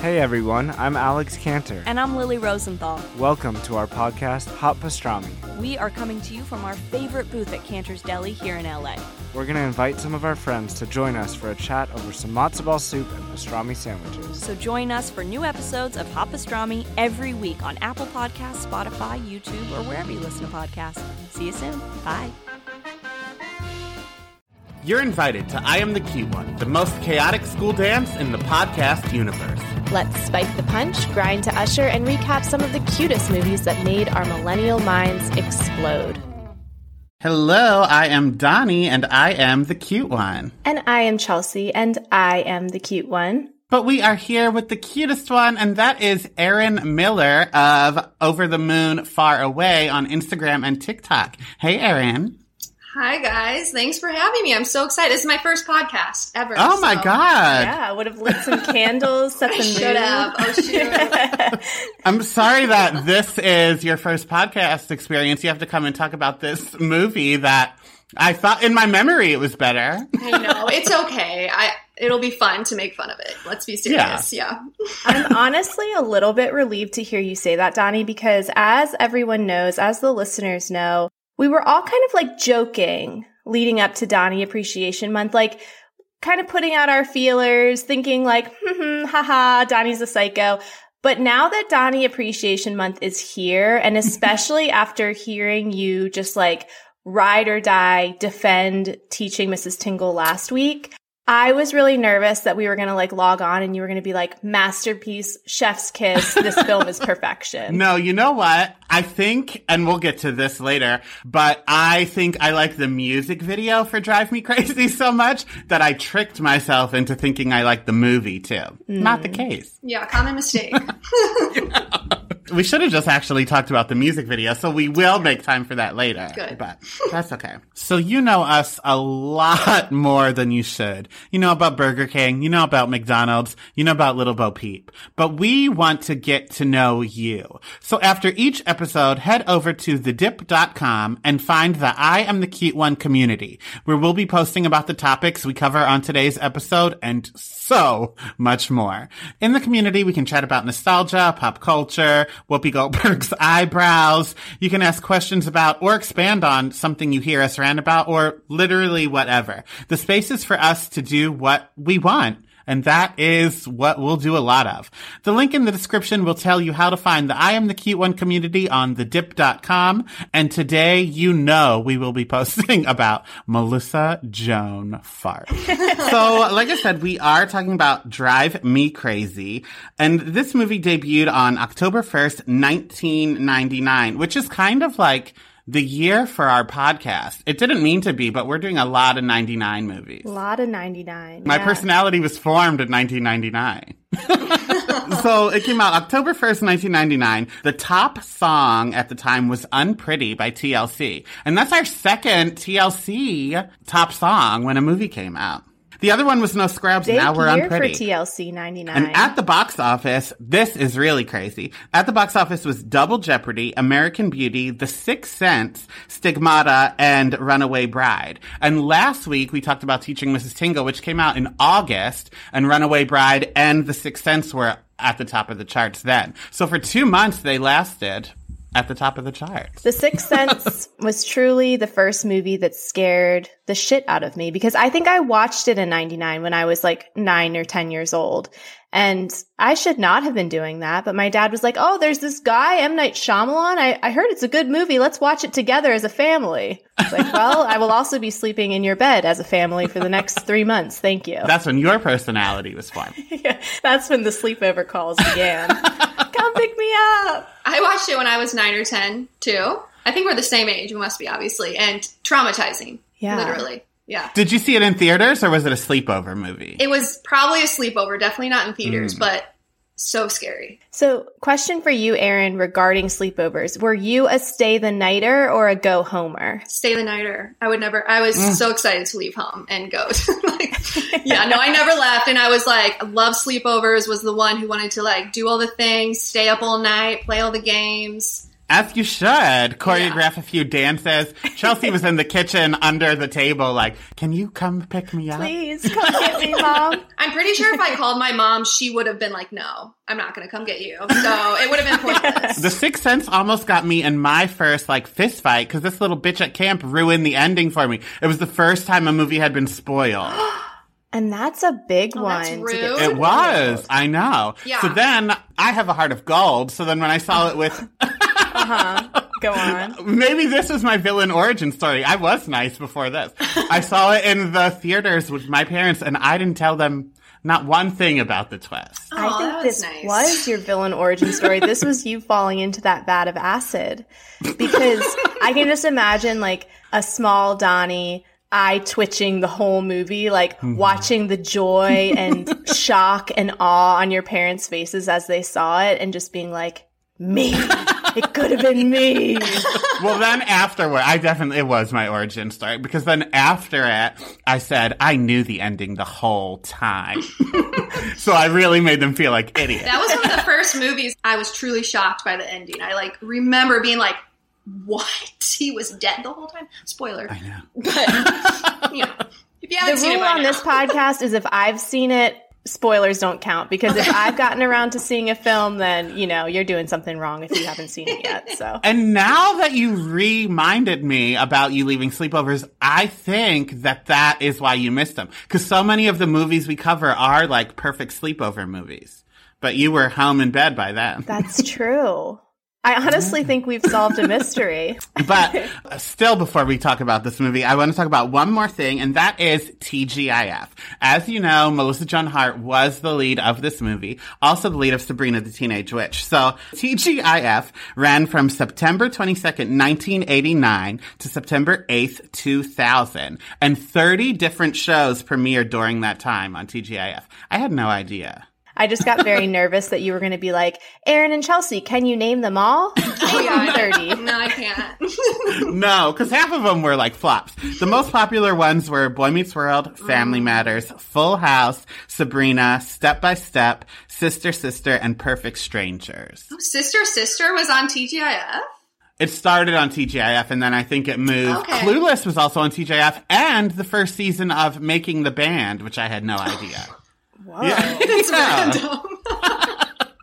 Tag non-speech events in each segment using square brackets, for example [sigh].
Hey everyone, I'm Alex Cantor. And I'm Lily Rosenthal. Welcome to our podcast, Hot Pastrami. We are coming to you from our favorite booth at Cantor's Deli here in LA. We're going to invite some of our friends to join us for a chat over some matzo ball soup and pastrami sandwiches. So join us for new episodes of Hot Pastrami every week on Apple Podcasts, Spotify, YouTube, or wherever you listen to podcasts. See you soon. Bye. You're invited to I Am the Cute One, the most chaotic school dance in the podcast universe. Let's spike the punch, grind to usher, and recap some of the cutest movies that made our millennial minds explode. Hello, I am Donnie, and I am the cute one. And I am Chelsea, and I am the cute one. But we are here with the cutest one, and that is Erin Miller of Over the Moon Far Away on Instagram and TikTok. Hey, Erin. Hi guys, thanks for having me. I'm so excited. This is my first podcast ever. Oh my so. god! Yeah, I would have lit some candles, set the Should have. Oh shoot. [laughs] I'm sorry that this is your first podcast experience. You have to come and talk about this movie that I thought in my memory it was better. I know it's okay. I it'll be fun to make fun of it. Let's be serious. Yeah. I'm honestly a little bit relieved to hear you say that, Donnie, because as everyone knows, as the listeners know, we were all kind of like joking leading up to Donnie Appreciation Month, like kind of putting out our feelers, thinking like, hmm, haha, Donnie's a psycho. But now that Donnie Appreciation Month is here, and [laughs] especially after hearing you just like ride or die defend teaching Mrs. Tingle last week, I was really nervous that we were going to like log on and you were going to be like, masterpiece, chef's kiss, this [laughs] film is perfection. No, you know what? I think, and we'll get to this later, but I think I like the music video for Drive Me Crazy so much that I tricked myself into thinking I like the movie too. Mm. Not the case. Yeah, common mistake. [laughs] [laughs] We should have just actually talked about the music video, so we will make time for that later. Good. But that's okay. So you know us a lot [laughs] more than you should. You know about Burger King, you know about McDonald's, you know about Little Bo Peep. But we want to get to know you. So after each episode, head over to thedip.com and find the I Am the Cute One community, where we'll be posting about the topics we cover on today's episode and so much more. In the community, we can chat about nostalgia, pop culture, Whoopi Goldberg's [laughs] eyebrows. You can ask questions about or expand on something you hear us rant about or literally whatever. The space is for us to do what we want. And that is what we'll do a lot of. The link in the description will tell you how to find the I Am the Cute One community on thedip.com. And today, you know, we will be [laughs] posting about Melissa Joan Fart. [laughs] so, like I said, we are talking about Drive Me Crazy. And this movie debuted on October 1st, 1999, which is kind of like the year for our podcast. It didn't mean to be, but we're doing a lot of 99 movies. A lot of 99. My yeah. personality was formed in 1999. [laughs] so it came out October 1st, 1999. The top song at the time was Unpretty by TLC. And that's our second TLC top song when a movie came out. The other one was No Scrubs. Big now we're year on Pretty. for TLC 99. And at the box office, this is really crazy. At the box office was Double Jeopardy, American Beauty, The Sixth Sense, Stigmata, and Runaway Bride. And last week we talked about Teaching Mrs. Tingle, which came out in August, and Runaway Bride and The Sixth Sense were at the top of the charts then. So for two months they lasted at the top of the charts. The Sixth Sense [laughs] was truly the first movie that scared the shit out of me because I think I watched it in 99 when I was like nine or 10 years old. And I should not have been doing that. But my dad was like, Oh, there's this guy, M. Night Shyamalan. I, I heard it's a good movie. Let's watch it together as a family. like, [laughs] well, I will also be sleeping in your bed as a family for the next three months. Thank you. That's when your personality was formed. [laughs] yeah, that's when the sleepover calls began. Come pick me up. I watched it when I was nine or ten too. I think we're the same age. We must be obviously, and traumatizing. Yeah, literally. Yeah. Did you see it in theaters or was it a sleepover movie? It was probably a sleepover, definitely not in theaters, mm. but so scary. So, question for you, Erin, regarding sleepovers. Were you a stay the nighter or a go homer? Stay the nighter. I would never, I was mm. so excited to leave home and go. [laughs] like, [laughs] yeah, no, I never left. And I was like, love sleepovers, was the one who wanted to like do all the things, stay up all night, play all the games. As you should. Choreograph a few dances. Chelsea was in the kitchen under the table, like, can you come pick me up? Please come get me, [laughs] mom. I'm pretty sure if I called my mom, she would have been like, "No, I'm not going to come get you." So it would have been pointless. The Sixth Sense almost got me in my first like fist fight because this little bitch at camp ruined the ending for me. It was the first time a movie had been spoiled. [gasps] And that's a big Oh, one. that's rude. It was. I know. Yeah. So then I have a heart of gold. So then when I saw it with [laughs] Uh-huh. Go on. maybe this was my villain origin story. I was nice before this. I [laughs] saw it in the theaters with my parents and I didn't tell them not one thing about the twist. Oh, I that think was this nice. was your villain origin story. [laughs] this was you falling into that vat of acid. Because I can just imagine like a small Donnie eye twitching the whole movie, like Hmm. watching the joy and shock and awe on your parents' faces as they saw it and just being like, me. [laughs] It could have been me. [laughs] well, then afterward, I definitely, it was my origin story because then after it, I said, I knew the ending the whole time. [laughs] so I really made them feel like idiots. That was one of the first movies I was truly shocked by the ending. I like remember being like, "What? He was dead the whole time?" Spoiler. I know. But you know, if you The haven't seen it rule by on now- this podcast is if I've seen it, spoilers don't count because if I've [laughs] gotten around to seeing a film, then you know you're doing something wrong if you haven't seen it yet. So And now that you reminded me about you leaving sleepovers, I think that that is why you missed them. Cause so many of the movies we cover are like perfect sleepover movies. But you were home in bed by then. that's true. I honestly think we've solved a mystery. [laughs] But uh, still, before we talk about this movie, I want to talk about one more thing, and that is TGIF. As you know, Melissa Joan Hart was the lead of this movie, also the lead of Sabrina the Teenage Witch. So TGIF ran from September 22nd, 1989 to September 8th, 2000, and 30 different shows premiered during that time on TGIF. I had no idea. I just got very [laughs] nervous that you were going to be like, Erin and Chelsea, can you name them all? [laughs] Oh, yeah, 30. No, I can't. [laughs] No, because half of them were like flops. The most popular ones were Boy Meets World, Family mm. Matters, Full House, Sabrina, Step by Step, Sister Sister, and Perfect Strangers. Oh, Sister Sister was on TGIF. It started on TGIF and then I think it moved. Okay. Clueless was also on TGIF and the first season of Making the Band, which I had no idea. Whoa, [laughs] Yeah. [laughs]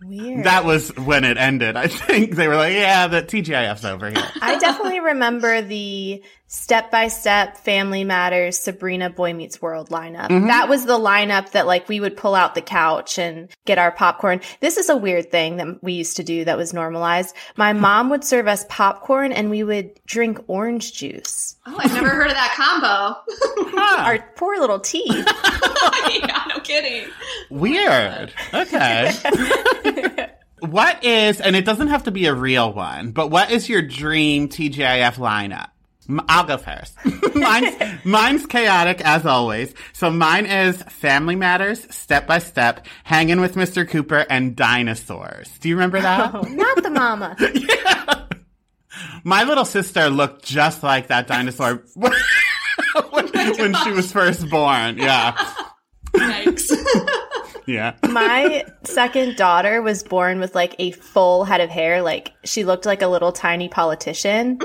weird. That was when it ended. I think they were like, yeah, the TGIF's over here. I definitely remember the step by step Family Matters Sabrina Boy Meets World lineup. Mm-hmm. That was the lineup that like we would pull out the couch and get our popcorn. This is a weird thing that we used to do that was normalized. My hmm. mom would serve us popcorn and we would drink orange juice. Oh, I've never heard of that combo. [laughs] [laughs] Our poor little teeth. [laughs] yeah, no kidding. Oh weird. Okay. what is, and it doesn't have to be a real one, but what is your dream TGIF lineup? M- I'll go first. [laughs] mine's, mine's chaotic as always. So mine is Family Matters, Step by Step, Hanging with Mr. Cooper, and Dinosaurs. Do you remember that? Oh, not the mama. [laughs] yeah. My little sister looked just like that dinosaur when, [laughs] when she was first born. Yeah. Yikes. Yeah. My second daughter was born with like a full head of hair. Like she looked like a little tiny politician.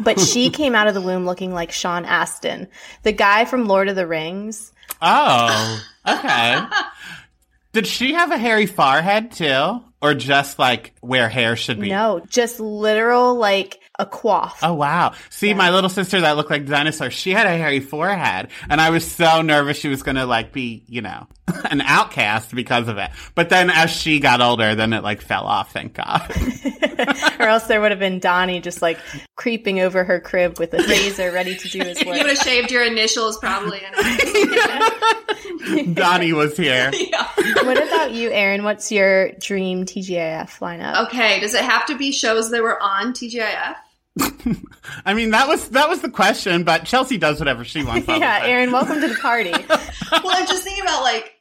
But she came out of the womb looking like Sean Astin, the guy from Lord of the Rings. Oh, okay. Did she have a hairy forehead too? Or just like where hair should be? No, just literal like a quaff. Oh wow. See my little sister that looked like dinosaur, she had a hairy forehead and I was so nervous she was gonna like be, you know, [laughs] an outcast because of it. But then as she got older, then it like fell off, thank God. [laughs] or else there would have been Donnie just like creeping over her crib with a razor ready to do his [laughs] work. you would have shaved your initials probably. And Donnie was here. yeah. what about you, Erin? What's your dream TGIF lineup? Okay, does it have to be shows that were on TGIF? [laughs] I mean that was that was the question, but Chelsea does whatever she wants. [laughs] yeah, time. Erin, welcome to the party. [laughs] Well, I'm just thinking about like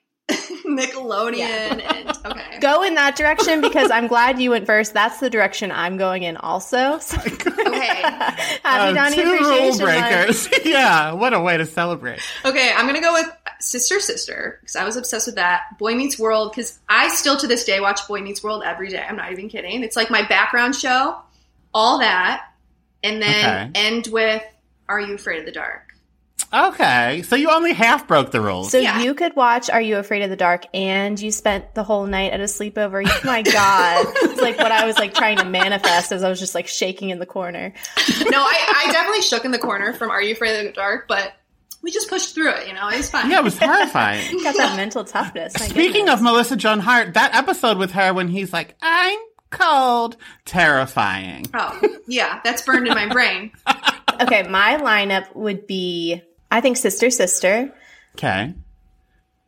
Nickelodeon Yeah. and okay. Go in that direction because I'm glad you went first. That's the direction I'm going in also. So, Okay. happy Uh, Donnie two rule breakers. yeah, what a way to celebrate. Okay, I'm gonna go with Sister Sister because I was obsessed with that. Boy Meets World because I still to this day watch Boy Meets World every day. I'm not even kidding. It's like my background show. all that, and then Okay. end with "Are you afraid of the dark?" Okay, so you only half broke the rules. So Yeah. you could watch Are You Afraid of the Dark and you spent the whole night at a sleepover. My God. [laughs] it's like what I was like trying to manifest as I was just like shaking in the corner. no, I, I definitely shook in the corner from "Are you afraid of the dark?" But we just pushed through it. You know, it was fine. yeah, it was horrifying. [laughs] Got that mental toughness. Speaking goodness. of Melissa Joan Hart, that episode with her when he's like, I'm cold, terrifying. Oh, yeah, that's burned in my brain. [laughs] Okay, my lineup would be I think Sister Sister, Okay.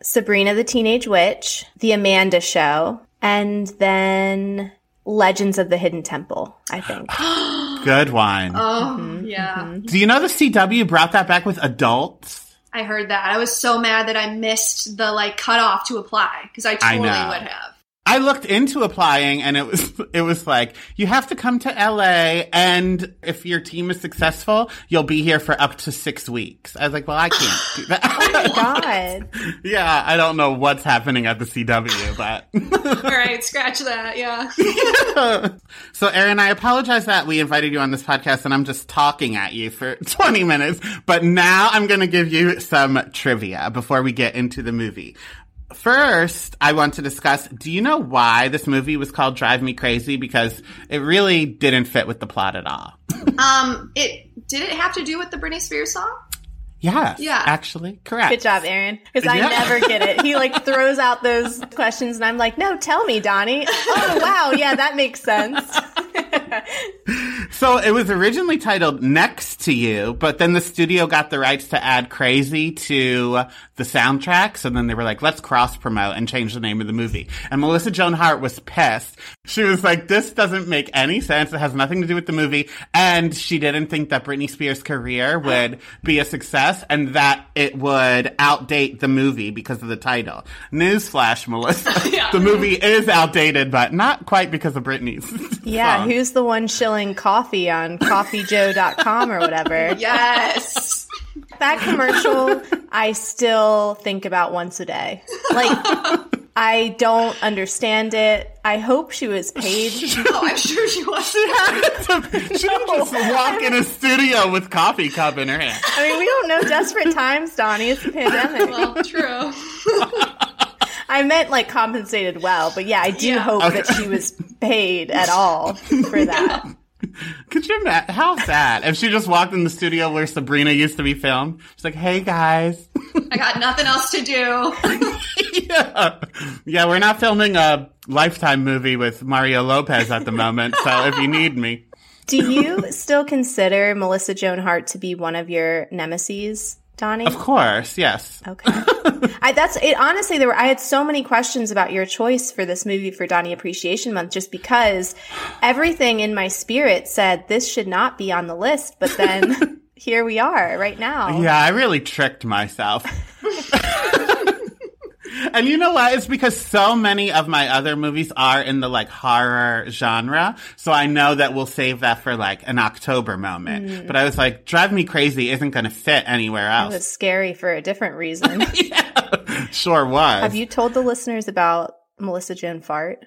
Sabrina the Teenage Witch, The Amanda Show, and then Legends of the Hidden Temple, I think. [gasps] Good one. Oh, mm-hmm, yeah. Mm-hmm. Do you know the CW brought that back with adults? I heard that. I was so mad that I missed the like cutoff to apply because I I totally know. would have. I looked into applying and it was [laughs] it was like you have to come to LA and if your team is successful, you'll be here for up to 6 weeks. I was like, "Well, I can't do [laughs] that." Oh my [laughs] god. yeah, I don't know what's happening at the CW, but All right, scratch that. Yeah. So, Erin, I apologize that we invited you on this podcast and I'm just talking at you for 20 minutes, but now I'm going to give you some trivia before we get into the movie. First, I want to discuss, do you know why this movie was called Drive Me Crazy? Because it really didn't fit with the plot at all. Um, it did it have to do with the Britney Spears song? yes. Yeah. Actually, correct. Good job, Erin. Because I Yeah. never get it. He like [laughs] throws out those questions, and I'm like, "No, tell me, Donnie." Oh, wow, yeah, that makes sense. [laughs] So it was originally titled Next to You, but then the studio got the rights to add Crazy to the soundtrack. So then they were like, let's cross promote and change the name of the movie. And Melissa Joan Hart was pissed. She was like, this doesn't make any sense. It has nothing to do with the movie. And she didn't think that Britney Spears' career would [gasps] be a success and that it would outdate the movie because of the title. Newsflash, Melissa. [laughs] The movie is outdated, but not quite because of Britney's. Yeah, [laughs] song. who's the one shilling coffee on coffeejoe.com or whatever? [laughs] Yes. That commercial, I still think about once a day. Like, [laughs] I don't understand it. I hope she was paid. [laughs] oh, I'm sure she was. she didn't just walk in a studio with coffee cup in her hand. I mean, we don't know desperate times, Donnie. It's a pandemic. Well, true. I meant like compensated well, but yeah, I do Yeah. hope that she was paid at all for [laughs] that. Could you imagine? How sad if she just walked in the studio where Sabrina used to be filmed. She's like, "Hey guys, I got nothing else to do. [laughs] yeah, yeah, we're not filming a Lifetime movie with Mario Lopez at the moment. So if you need me, Do you still consider Melissa Joan Hart to be one of your nemesis, Donnie? of course, yes. Okay. I, that's it. Honestly, there were, I had so many questions about your choice for this movie for Donnie Appreciation Month, just because everything in my spirit said this should not be on the list. But then [laughs] here we are right now. Yeah, I really tricked myself. [laughs] and you know what? It's because so many of my other movies are in the like horror genre. So I know that we'll save that for like an October moment. Mm. But I was like, Drive Me Crazy isn't going to fit anywhere else. It was scary for a different reason. [laughs] yeah, sure was. have you told the listeners about Melissa Joan Fart?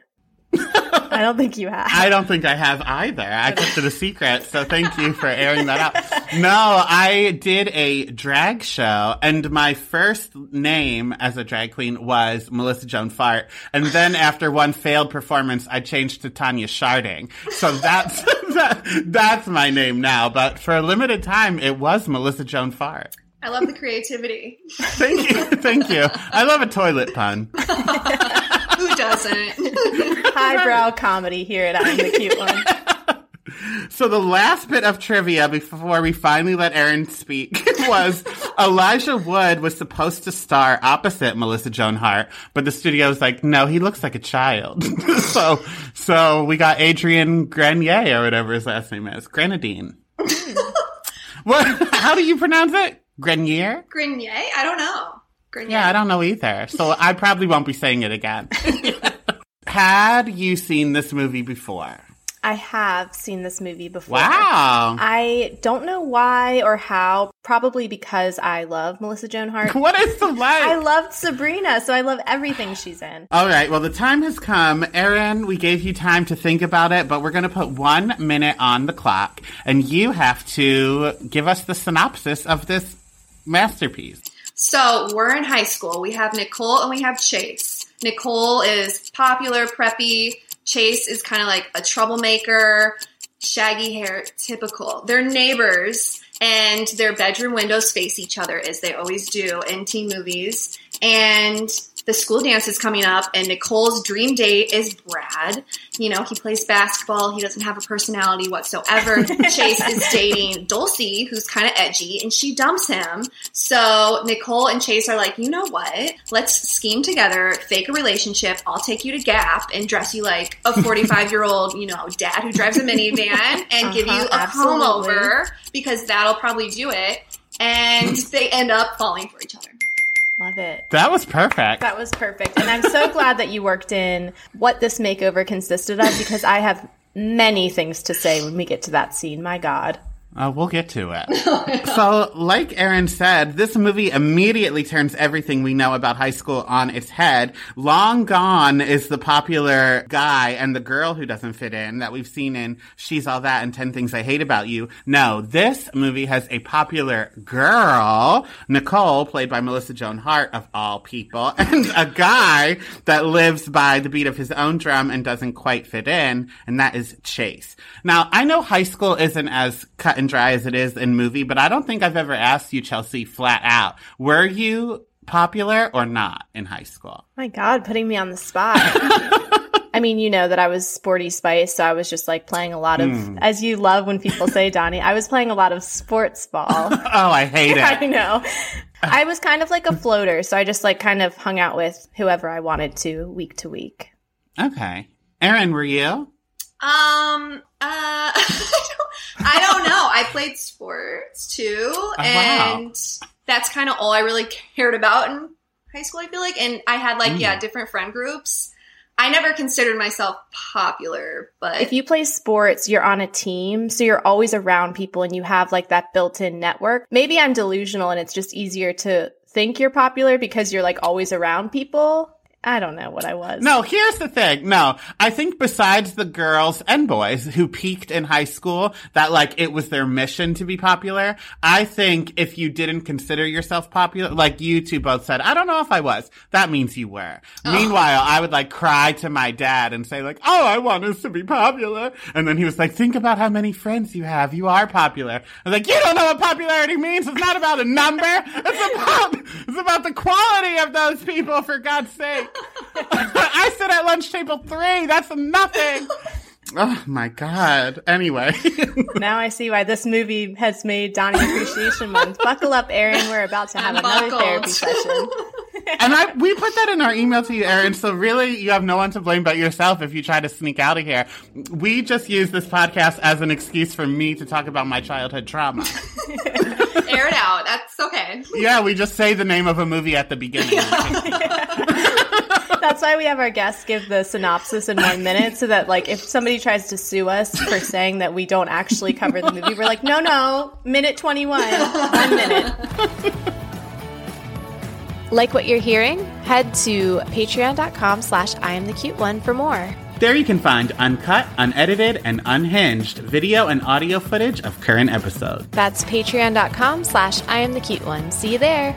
I don't think you have. I don't think I have either. I kept it a secret, so thank you for airing that out. No, I did a drag show, and my first name as a drag queen was Melissa Joan Fart. And then after one failed performance, I changed to Tanya Sharding. So that's that, [laughs] that's my name now. But for a limited time, it was Melissa Joan Fart. I love the creativity. Thank you, thank you. I love a toilet pun. [laughs] Who doesn't? [laughs] Highbrow comedy here at I'm the Cute One. [laughs] So the last bit of trivia before we finally let Erin speak [laughs] was Elijah Wood was supposed to star opposite Melissa Joan Hart, but the studio was like, no, he looks like a child. so, so we got Adrian Grenier or whatever his last name is, Grenadine. what? How do you pronounce it? Grenier? Grenier? I don't know. Yeah, I don't know either. So I probably won't be saying it again. [laughs] Had you seen this movie before? I have seen this movie before. Wow. I don't know why or how. Probably because I love Melissa Joan Hart. [laughs] What is the light? I loved Sabrina, so I love everything she's in. All right. Well, the time has come. Erin, we gave you time to think about it, but we're going to put one minute on the clock, and you have to give us the synopsis of this masterpiece. So we're in high school. We have Nicole and we have Chase. Nicole is popular, preppy. Chase is kind of like a troublemaker, shaggy hair, typical. They're neighbors, and their bedroom windows face each other as they always do in teen movies. And the school dance is coming up, and Nicole's dream date is Brad. You know, he plays basketball. He doesn't have a personality whatsoever. [laughs] Chase is dating Dulcie, who's kind of edgy, and she dumps him. So Nicole and Chase are like, you know what? Let's scheme together, fake a relationship. I'll take you to Gap and dress you like a [laughs] 45 year old, you know, dad who drives a [laughs] minivan and give you Uh-huh, a comb absolutely. over because that'll probably do it. And they end up falling for each other. Love it. That was perfect. That was perfect. And I'm so glad that you worked in what this makeover consisted of because I have many things to say when we get to that scene. My God. Uh, we'll get to it. [laughs] so, like Erin said, this movie immediately turns everything we know about high school on its head. Long gone is the popular guy and the girl who doesn't fit in that we've seen in She's All That and 10 Things I Hate About You. No, this movie has a popular girl, Nicole, played by Melissa Joan Hart of all people, [laughs] and a guy that lives by the beat of his own drum and doesn't quite fit in, and that is Chase. Now, I know high school isn't as cut and dry as it is in movie, but I don't think I've ever asked you, Chelsea, flat out, were you popular or not in high school? My God, putting me on the spot. [laughs] I mean, you know that I was sporty spice, so I was just like playing a lot of, as you love when people say, Donnie, I was playing a lot of sports ball. [laughs] Oh, I hate [laughs] it. I know. I was kind of like a floater, so I just like kind of hung out with whoever I wanted to week to week. okay. Erin, were you? Um, uh, I don't know. I played sports too, oh, wow. and that's kind of all I really cared about in high school. I feel like, and I had like yeah, mm. different friend groups. I never considered myself popular, but If you play sports, you're on a team, so you're always around people and you have like that built in network. Maybe I'm delusional and it's just easier to think you're popular because you're like always around people. I don't know what I was. No, here's the thing. No, I think besides the girls and boys who peaked in high school, that like it was their mission to be popular. I think if you didn't consider yourself popular, like you two both said, I don't know if I was. That means you were. Oh. Meanwhile, I would like cry to my dad and say like, "Oh, I want us to be popular," and then he was like, "Think about how many friends you have. You are popular." I was like, "You don't know what popularity means. It's not about a number. It's about it's about the quality of those people. For God's sake." [laughs] I sit at lunch table three. That's nothing. Oh my god. Anyway. [laughs] Now I see why this movie has made Donnie Appreciation Month. Buckle up, Erin. We're about to have I'm another buckled. therapy session. [laughs] and I we put that in our email to you, Erin. So really you have no one to blame but yourself if you try to sneak out of here. We just use this podcast as an excuse for me to talk about my childhood trauma. Air it out. That's okay. yeah, we just say the name of a movie at the beginning. [laughs] That's why we have our guests give the synopsis in one minute so that like if somebody tries to sue us for saying that we don't actually cover the movie, we're like, no, no, minute 21, one minute. Like what you're hearing? Head to patreon.com slash I am the cute one for more. There you can find uncut, unedited, and unhinged video and audio footage of current episodes. That's patreon.com slash I am the cute one. See you there.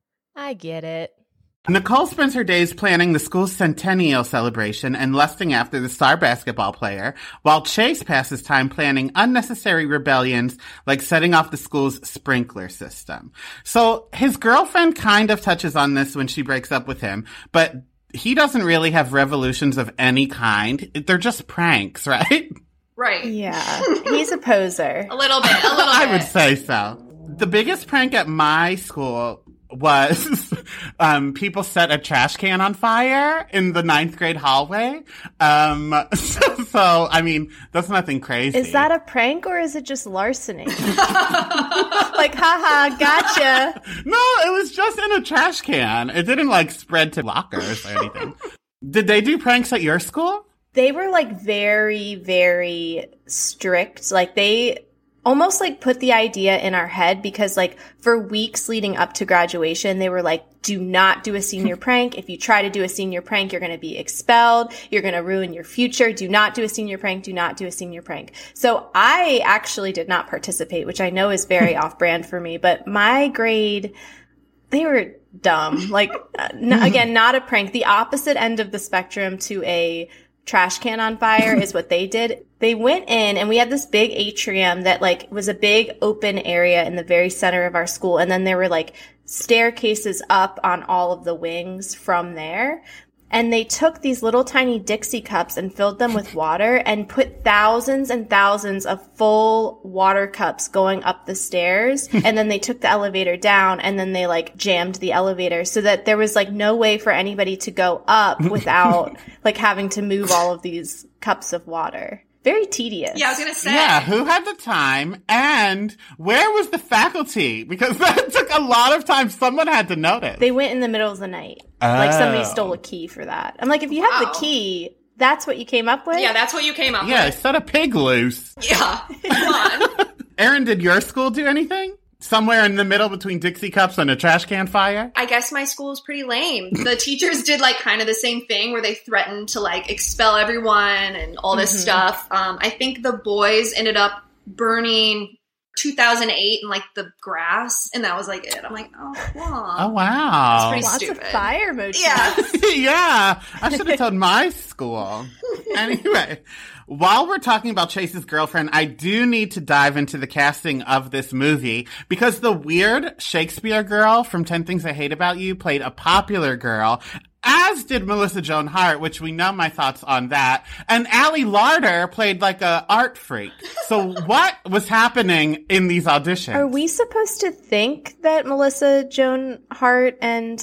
I get it. Nicole spends her days planning the school's centennial celebration and lusting after the star basketball player, while Chase passes time planning unnecessary rebellions like setting off the school's sprinkler system. So his girlfriend kind of touches on this when she breaks up with him, but he doesn't really have revolutions of any kind. They're just pranks, [laughs] right? Right. Yeah. [laughs] He's a poser. A little bit. A little bit. [laughs] I would say so. The biggest prank at my school was [laughs] um, people set a trash can on fire in the ninth grade hallway. Um, [laughs] so, so, I mean, that's nothing crazy. Is that a prank or is it just larceny? [laughs] like, haha, gotcha. no, it was just in a trash can. It didn't like spread to lockers or anything. Did they do pranks at your school? They were like very, very strict. Like they almost like put the idea in our head because like for weeks leading up to graduation, they were like, do not do a senior [laughs] prank. If you try to do a senior prank, you're going to be expelled. You're going to ruin your future. Do not do a senior prank. Do not do a senior prank. So I actually did not participate, which I know is very [laughs] off brand for me, but my grade, they were dumb. Like, uh, n- again, not a prank. The opposite end of the spectrum to a trash can on fire is what they did. They went in and we had this big atrium that like was a big open area in the very center of our school. And then there were like staircases up on all of the wings from there. And they took these little tiny Dixie cups and filled them with water and put thousands and thousands of full water cups going up the stairs. Hmm. and then they took the elevator down and then they like jammed the elevator so that there was like no way for anybody to go up [laughs] without like having to move all of these cups of water. Very tedious. Yeah, I was gonna say. Yeah, who had the time and where was the faculty? Because [laughs] that took a lot of time. Someone had to notice. They went in the middle of the night. Like somebody Oh. stole a key for that. I'm like, if you have Wow. the key, that's what you came up with? Yeah, that's what you came up yeah, with. Yeah, set a pig loose. Yeah. [laughs] Come on. Erin, did your school do anything? Somewhere in the middle between Dixie cups and a trash can fire? I guess my school is pretty lame. The [laughs] teachers did like kind of the same thing where they threatened to like expel everyone and all this Mm-hmm. stuff. Um, I think the boys ended up burning 2008 in like the grass, and that was like it. I'm like, oh, wow. Oh, wow. wow. pretty Lots Stupid. of fire motifs. Yeah. [laughs] yeah, I should have told my school. [laughs] [laughs] Anyway, while we're talking about Chase's girlfriend, I do need to dive into the casting of this movie because the weird Shakespeare girl from 10 Things I Hate About You played a popular girl. As did Melissa Joan Hart, which we know my thoughts on that. And Ali Larter played like a art freak. So [laughs] what was happening in these auditions? Are we supposed to think that Melissa Joan Hart and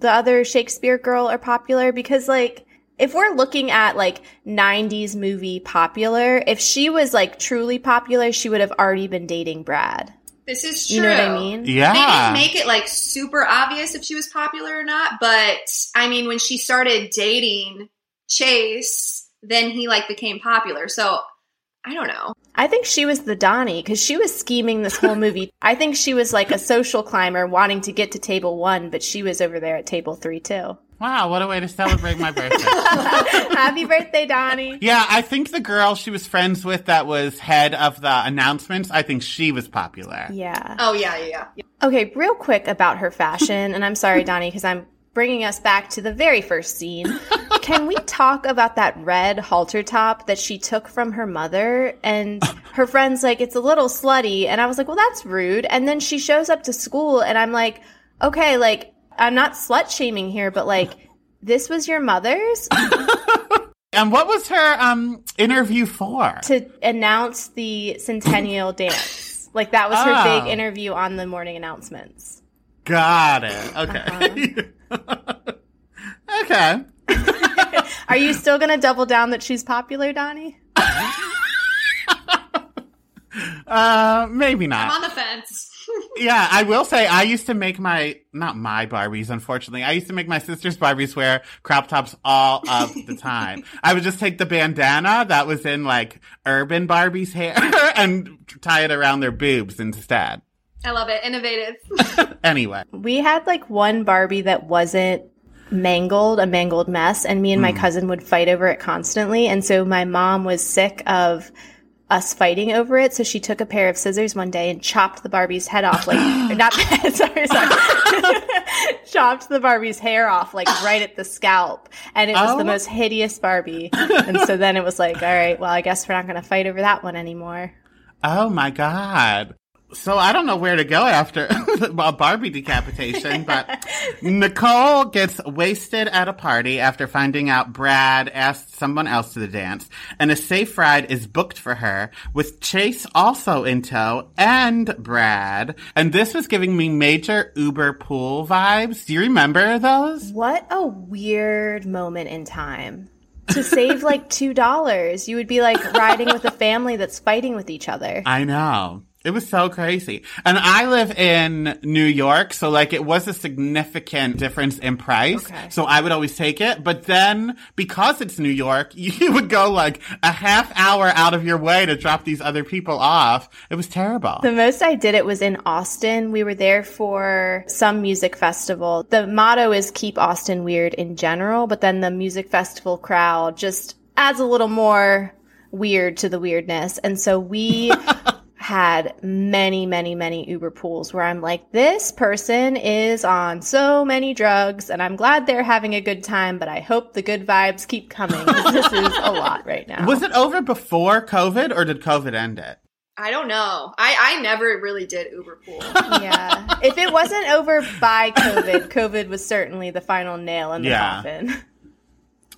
the other Shakespeare girl are popular? Because like, if we're looking at like 90s movie popular, if she was like truly popular, she would have already been dating Brad. This is true. You know what I mean? Yeah. They didn't make it like super obvious if she was popular or not, but I mean, when she started dating Chase, then he like became popular. So I don't know. I think she was the Donnie because she was scheming this whole movie. [laughs] I think she was like a social climber wanting to get to table one, but she was over there at table three too. Wow, what a way to celebrate my birthday. [laughs] Happy birthday, Donnie. yeah, I think the girl she was friends with that was head of the announcements, I think she was popular. Yeah. Oh yeah, yeah, yeah. Okay, real quick about her fashion, and I'm sorry, [laughs] Donnie, because I'm bringing us back to the very first scene. Can we talk about that red halter top that she took from her mother? And her friend's like, it's a little slutty. And I was like, well, that's rude. And then she shows up to school, and I'm like, okay, like, I'm not slut shaming here, but like, this was your mother's [laughs] And what was her um interview for? to announce the centennial dance. Like, that was her Oh. big interview on the morning announcements. Got it. Okay. [laughs] okay. [laughs] Are you still going to double down that she's popular, Donnie? Uh maybe not. I'm not. on the fence. Yeah, I will say I used to make my not my Barbies, unfortunately. I used to make my sister's Barbies wear crop tops all of the time. I would just take the bandana that was in like urban Barbie's hair [laughs] and tie it around their boobs instead. I love it. Innovative. [laughs] [laughs] Anyway. We had like one Barbie that wasn't mangled, a mangled mess, and me and my hmm. cousin would fight over it constantly. And so my mom was sick of us fighting over it, so she took a pair of scissors one day and chopped the Barbie's head off, like or [gasps] not [laughs] sorry, sorry, [laughs] chopped the Barbie's hair off, like right at the scalp, and it was Oh. the most hideous Barbie. and so then it was like, all right, well, I guess we're not going to fight over that one anymore. Oh my god. So I don't know where to go after [laughs] a Barbie decapitation, but [laughs] Nicole gets wasted at a party after finding out Brad asked someone else to the dance, and a safe ride is booked for her with Chase also in tow and Brad. And this was giving me major Uber pool vibes. Do you remember those? What a weird moment in time. To save like $2, you would be like riding with a family that's fighting with each other. I know. It was so crazy. And I live in New York, so like it was a significant difference in price. Okay. So I would always take it. But then because it's New York, [laughs] you would go like a half hour out of your way to drop these other people off. It was terrible. The most I did it was in Austin. We were there for some music festival. The motto is keep Austin weird in general, but then the music festival crowd just adds a little more weird to the weirdness. And so we [laughs] had many, many, many Uber pools where I'm like, this person is on so many drugs and I'm glad they're having a good time, but I hope the good vibes keep coming. [laughs] this is a lot right now. was it over before COVID or did COVID end it? I don't know. I, I never really did Uber pool. [laughs] yeah. If it wasn't over by COVID, [laughs] COVID was certainly the final nail in the Yeah. coffin.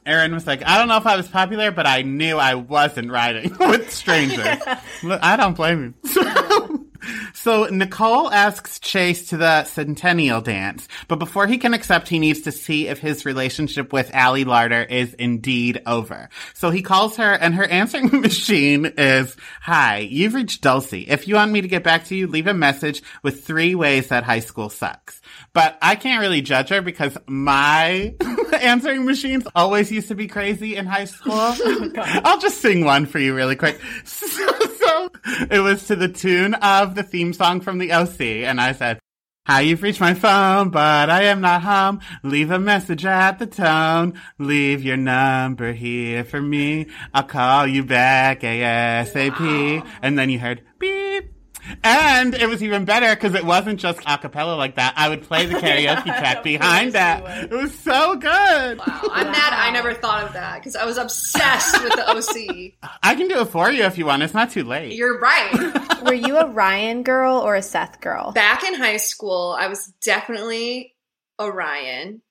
Erin was like, I don't know if I was popular, but I knew I wasn't riding [laughs] with strangers. [laughs] Look, I don't blame you. [laughs] So, so Nicole asks Chase to the centennial dance, but before he can accept, he needs to see if his relationship with Ali Larter is indeed over. So he calls her and her answering machine is, Hi, you've reached Dulcie. If you want me to get back to you, leave a message with three ways that high school sucks. But I can't really judge her because my [laughs] answering machines always used to be crazy in high school. [laughs] Oh, I'll just sing one for you really quick. [laughs] So, so it was to the tune of the theme song from the OC, and I said, Hi, you've reached my phone, but I am not home. Leave a message at the tone. Leave your number here for me. I'll call you back ASAP. And then you heard beep. And it was even better because it wasn't just a cappella like that. I would play the [laughs] karaoke track [laughs] behind that. It was so good. Wow, I'm mad I never thought of that because I was obsessed with the OC. [laughs] I can do it for you if you want. It's not too late. You're right. Were you a Ryan girl or a Seth girl? Back in high school, I was definitely Orion.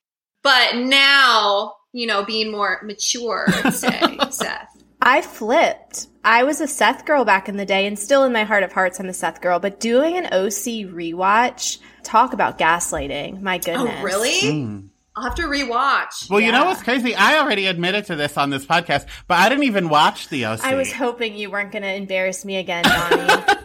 But now, you know, being more mature, I'd say, Seth. I flipped. I was a Seth girl back in the day, and still in my heart of hearts, I'm a Seth girl. But doing an OC rewatch, talk about gaslighting. My oh, goodness. Oh, really? Hmm. I'll have to rewatch. Well, you know Yeah. what's crazy? I already admitted to this on this podcast, but I didn't even watch the OC. I was hoping you weren't going to embarrass me again, Donnie. [laughs]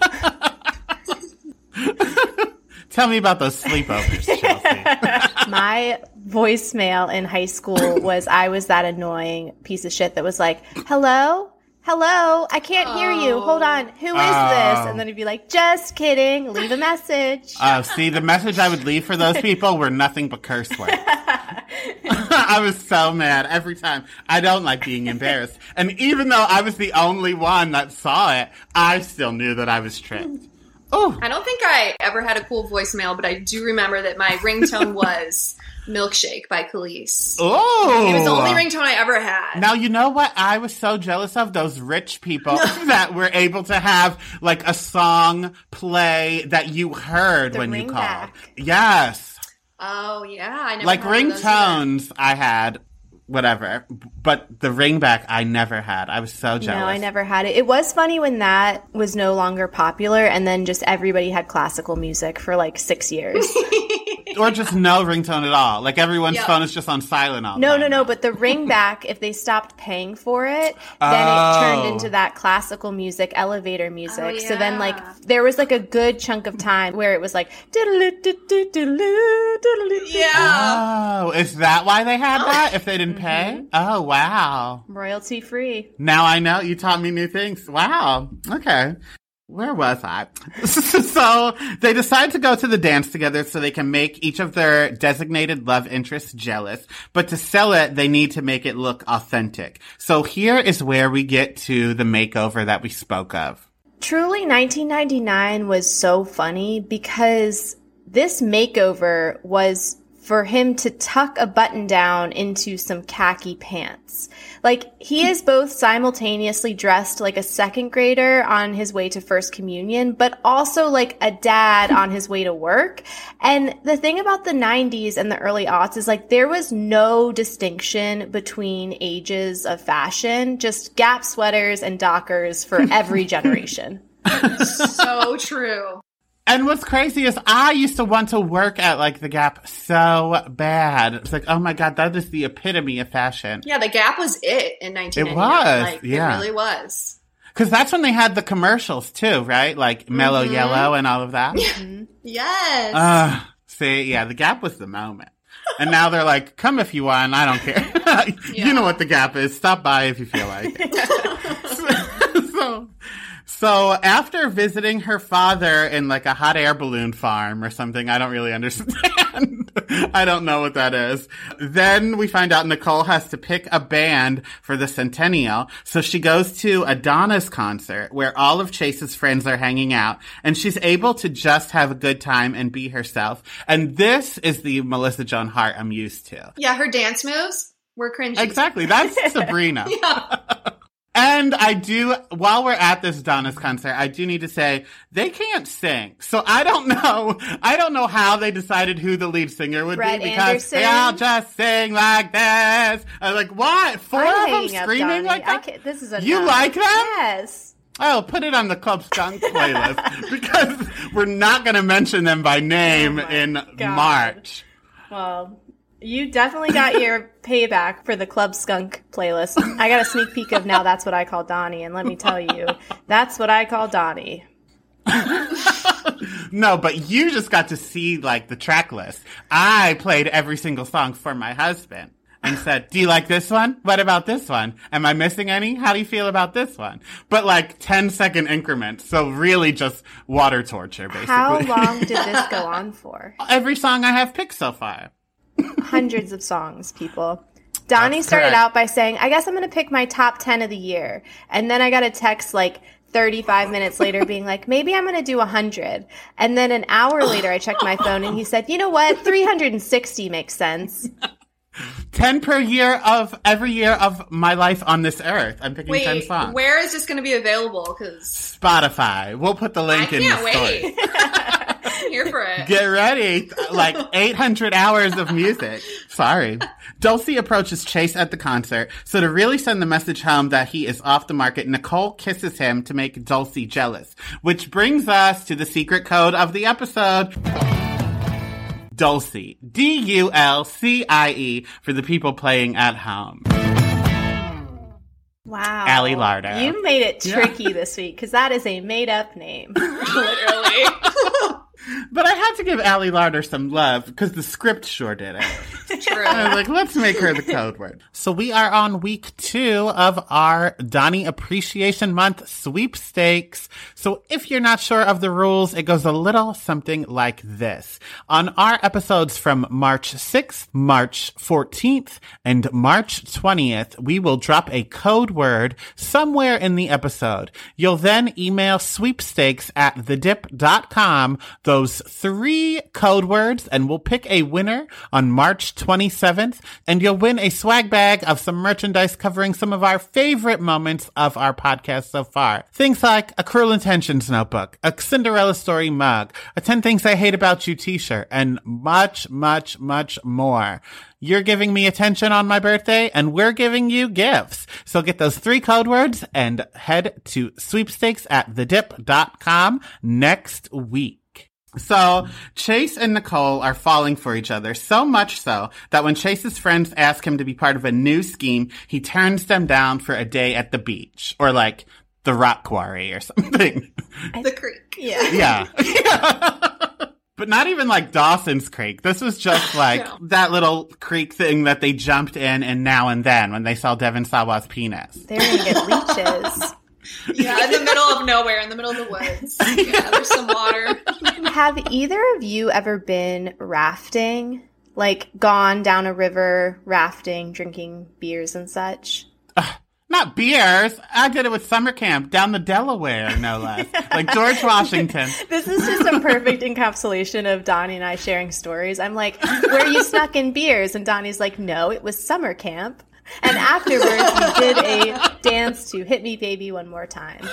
Tell me about those sleepovers, Chelsea. [laughs] my voicemail in high school was I was that annoying piece of shit that was like, hello? hello, I can't hear you. Hold oh. on. Who is this? Oh. And then oh. he'd be like, just kidding. Leave a message. Oh, see, the message I would leave for those people were nothing but curse words. [laughs] I was so mad every time. I don't like being embarrassed. And even though I was the only one that saw it, I still knew that I was tricked. Oh, I don't think I ever had a cool voicemail, but I do remember that my ringtone [laughs] was "Milkshake" by Kelis. oh. It was the only ringtone I ever had. Now you know what I was so jealous of those rich people [laughs] that were able to have like a song play that you heard The when you called. back. Yes. Oh yeah, I never like had one of those either. ringtones I had whatever, but the ringback I never had. I was so jealous. No, I never had it. It was funny when that was no longer popular, and then just everybody had classical music for like six years. [laughs] or just no ringtone at all. Like everyone's Yeah. phone is just on silent all the No, time. no, no. No. But the ring [laughs] back, if they stopped paying for it, then Oh. it turned into that classical music, elevator music. Oh, So then, like, there was like a good chunk of time where it was like, diddle-oo-doo-doo, diddle-oo, diddle-oo. Yeah. Oh, is that why they had that? If they didn't Mm-hmm. pay? Oh, wow. royalty free. Now I know you taught me new things. Wow. Okay. Where was I? [laughs] so they decide to go to the dance together so they can make each of their designated love interests jealous. But to sell it, they need to make it look authentic. So here is where we get to the makeover that we spoke of. Truly, 1999 was so funny because this makeover was for him to tuck a button down into some khaki pants. Like, he is both simultaneously dressed like a second grader on his way to first communion, but also like a dad on his way to work. And the thing about the 90s and the early aughts is like there was no distinction between ages of fashion, just Gap sweaters and Dockers for every [laughs] generation. So true. And what's crazy is I used to want to work at like the Gap so bad. It's like, oh my God, that is the epitome of fashion. Yeah, the Gap was it in 1999. It was, like, yeah. It really was. Cause that's when they had the commercials too, right? Like Mellow Mm-hmm. Yellow and all of that. [laughs] Yes. Uh, see, yeah, the Gap was the moment. And now they're like, come if you want, I don't care. [laughs] you know what the Gap is. Stop by if you feel like it. [laughs] so, so after visiting her father in like a hot air balloon farm or something, I don't really understand. [laughs] I don't know what that is. Then we find out Nicole has to pick a band for the centennial. So she goes to a Donnas concert where all of Chase's friends are hanging out and she's able to just have a good time and be herself. And this is the Melissa Joan Hart I'm used to. yeah, her dance moves were cringy. Exactly. That's [laughs] Sabrina. And I do, while we're at this Donnas concert, I do need to say they can't sing. So I don't [laughs] know, I don't know how they decided who the lead singer would Brett be because Anderson? they all just sing like this. I'm like, what? 4 I'm of them screaming like I that? this is a You like them? Yes. Oh, put it on the Club Skunk playlist [laughs] because we're not going to mention them by name Oh in God. March. Well, you definitely got [laughs] your payback for the Club Skunk playlist. I got a sneak peek of now that's what I call Donnie, and let me tell you, [laughs] that's what I call Donnie. [laughs] No, but you just got to see like the track list. I played every single song for my husband and said, "Do you like this one? What about this one? Am I missing any? How do you feel about this one?" But like 10 second increments, so really just water torture basically. How long did this go on for? every song I have picked so far. Hundreds of songs, people. Donnie That's started correct. out by saying, I guess I'm going to pick my top 10 of the year. And then I got a text like 35 minutes later [laughs] being like, maybe I'm going to do 100. And then an hour later, I checked my phone and he said, you know what? 360 makes sense. 10 per year of every year of my life on this earth. I'm picking 10 songs. where is this going to be available? Because Spotify. We'll put the I link in the can't story. [laughs] wait. [laughs] I'm here for it. Get ready. Like 800 hours of music. Sorry. Dulcie approaches Chase at the concert. So to really send the message home that he is off the market, Nicole kisses him to make Dulcie jealous. Which brings us to the secret code of the episode. Dulcie. D-U-L-C-I-E for the people playing at home. Wow. Ali Larter. You made it tricky this week because that is a made up name. [laughs] Literally. [laughs] But I had to give Ali Larter some love because the script sure did it. [laughs] True. I was like, let's make her the code word. So we are on week two of our Donnie Appreciation Month sweepstakes. So if you're not sure of the rules, it goes a little something like this. On our episodes from March 6th, March 14th, and March 20th, we will drop a code word somewhere in the episode. You'll then email sweepstakes at thedip.com those three code words and we'll pick a winner on March 27th and you'll win a swag bag of some merchandise covering some of our favorite moments of our podcast so far. Things like a Cruel Intentions notebook, a Cinderella story mug, a 10 things I hate about you t-shirt, and much, much, much more. You're giving me attention on my birthday and we're giving you gifts. So get those three code words and head to sweepstakes at thedip.com next week. So Chase and Nicole are falling for each other so much so that when Chase's friends ask him to be part of a new scheme, he turns them down for a day at the beach or like the rock quarry or [laughs] something. the creek. Yeah. [laughs] yeah. [laughs] But not even like Dawson's Creek. This was just like No. that little creek thing that they jumped in and now and then when they saw Devon Sawa's penis. They're gonna get leeches. Yeah, in the middle of nowhere, in the middle of the woods. [laughs] Yeah, there's some water. Have either of you ever been rafting? Like gone down a river rafting, drinking beers and such? Not beers. I did it with summer camp down the Delaware, no less. like George [laughs] Washington. This is just a perfect encapsulation of Donnie and I sharing stories. I'm like, where you snuck in beers? And Donnie's like, no, it was summer camp. And afterwards, we did a dance to Hit Me Baby One More Time.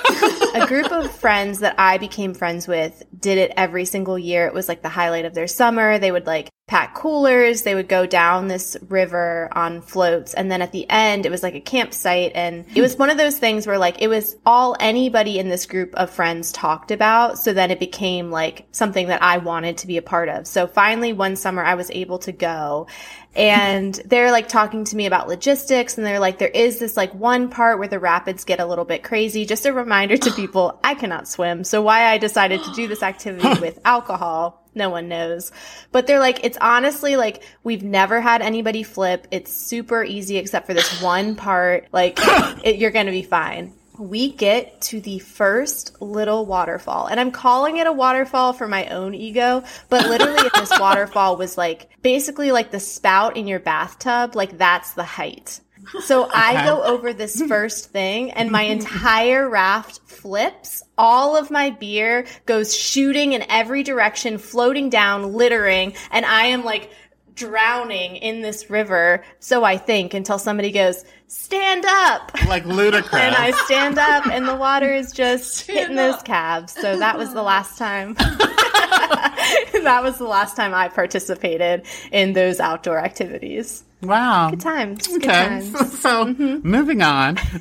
A group of friends that I became friends with did it every single year. It was like the highlight of their summer. They would like pack coolers. They would go down this river on floats. And then at the end, it was like a campsite. And it was one of those things where like it was all anybody in this group of friends talked about. So then it became like something that I wanted to be a part of. So finally one summer I was able to go and [laughs] they're like talking to me about logistics and they're like there is this like one part where the rapids get a little bit crazy just a reminder to [gasps] people i cannot swim so why i decided to do this activity with alcohol no one knows but they're like it's honestly like we've never had anybody flip it's super easy except for this one part like [coughs] it, you're gonna be fine we get to the first little waterfall. And I'm calling it a waterfall for my own ego, but literally this [laughs] waterfall was like basically like the spout in your bathtub, like that's the height. So I go over this first thing and my entire raft flips. All of my beer goes shooting in every direction, floating down, littering, and I am like drowning in this river. So I think until somebody goes, stand up. Like ludicrous. And I stand up and the water is just hitting those calves. So that was the last time. [laughs] that was the last time I participated in those outdoor activities. Wow. Good times. Good Okay, times. [laughs] so, so moving on. [laughs]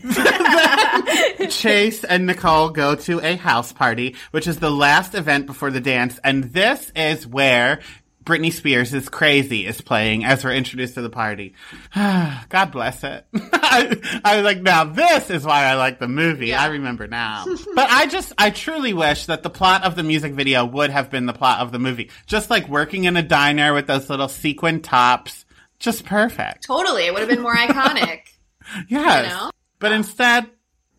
[laughs] Chase and Nicole go to a house party, which is the last event before the dance, and this is where Britney Spears is crazy is playing as we're introduced to the party. [sighs] God bless it. I, I was like, now this is why I like the movie. I remember now. but I just, I truly wish that the plot of the music video would have been the plot of the movie. Just like working in a diner with those little sequin tops. Just perfect. Totally. It would have been more iconic. [laughs] Yes. You know? But instead,